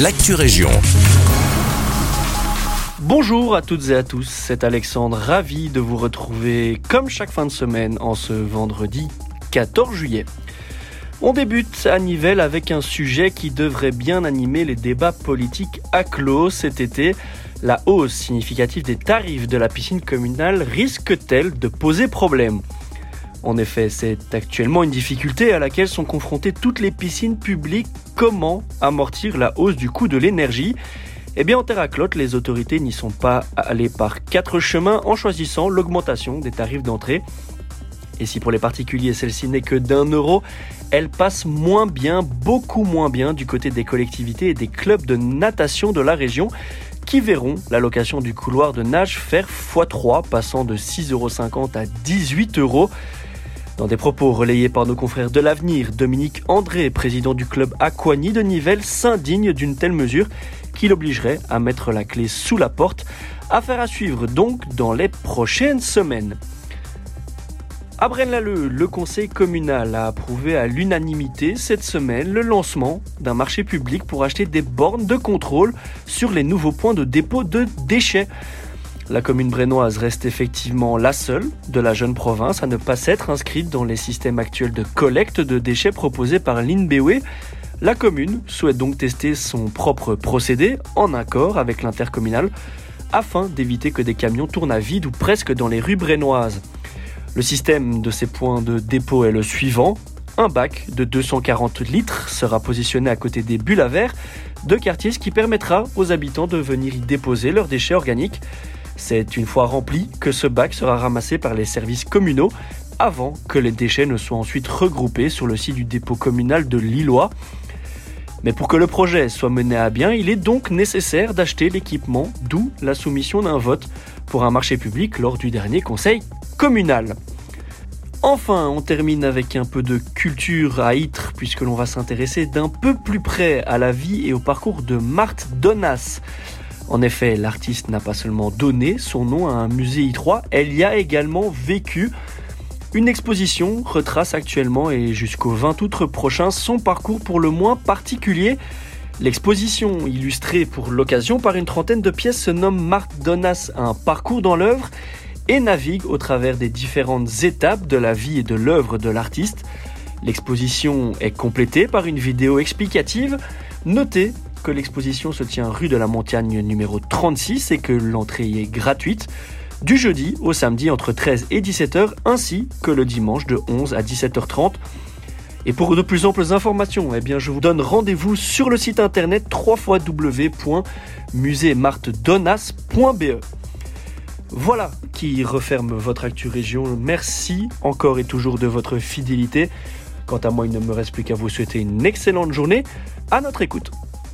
l'actu région. Bonjour à toutes et à tous, c'est Alexandre, ravi de vous retrouver comme chaque fin de semaine en ce vendredi 14 juillet. On débute à Nivelles avec un sujet qui devrait bien animer les débats politiques à clos cet été. La hausse significative des tarifs de la piscine communale risque-t-elle de poser problème? En effet, c'est actuellement une difficulté à laquelle sont confrontées toutes les piscines publiques. Comment amortir la hausse du coût de l'énergie? Eh bien, en Terraclotte, les autorités n'y sont pas allées par quatre chemins en choisissant l'augmentation des tarifs d'entrée. Et si pour les particuliers celle-ci n'est que d'un euro, elle passe moins bien, beaucoup moins bien du côté des collectivités et des clubs de natation de la région qui verront la location du couloir de nage faire x3, passant de 6,50 euros à 18 euros. Dans des propos relayés par nos confrères de l'avenir, Dominique André, président du club Aquani de Nivelles, s'indigne d'une telle mesure qui l'obligerait à mettre la clé sous la porte. Affaire à suivre donc dans les prochaines semaines. À Braine-l'Alleud, le conseil communal a approuvé à l'unanimité cette semaine le lancement d'un marché public pour acheter des bornes de contrôle sur les nouveaux points de dépôt de déchets. La commune brennoise reste effectivement la seule de la jeune province à ne pas s'être inscrite dans les systèmes actuels de collecte de déchets proposés par l'INBEWE. La commune souhaite donc tester son propre procédé en accord avec l'intercommunal afin d'éviter que des camions tournent à vide ou presque dans les rues brennoises. Le système de ces points de dépôt est le suivant. Un bac de 240 litres sera positionné à côté des bulles à verre de quartier, ce qui permettra aux habitants de venir y déposer leurs déchets organiques. C'est une fois rempli que ce bac sera ramassé par les services communaux avant que les déchets ne soient ensuite regroupés sur le site du dépôt communal de Lillois. Mais pour que le projet soit mené à bien, il est donc nécessaire d'acheter l'équipement, d'où la soumission d'un vote pour un marché public lors du dernier conseil communal. Enfin, on termine avec un peu de culture à Ytre, puisque l'on va s'intéresser d'un peu plus près à la vie et au parcours de Marthe Donas. En effet, l'artiste n'a pas seulement donné son nom à un musée I3, elle y a également vécu. Une exposition retrace actuellement et jusqu'au 20 août prochain son parcours pour le moins particulier. L'exposition, illustrée pour l'occasion par une trentaine de pièces, se nomme Marthe Donas, un parcours dans l'œuvre et navigue au travers des différentes étapes de la vie et de l'œuvre de l'artiste. L'exposition est complétée par une vidéo explicative. Notez que l'exposition se tient rue de la Montagne numéro 36 et que l'entrée est gratuite du jeudi au samedi entre 13 et 17h ainsi que le dimanche de 11 à 17h30. Et pour de plus amples informations, eh bien, je vous donne rendez-vous sur le site internet www.musémartedonas.be. Voilà qui referme votre Actu Région. Merci encore et toujours de votre fidélité. Quant à moi, il ne me reste plus qu'à vous souhaiter une excellente journée. À notre écoute.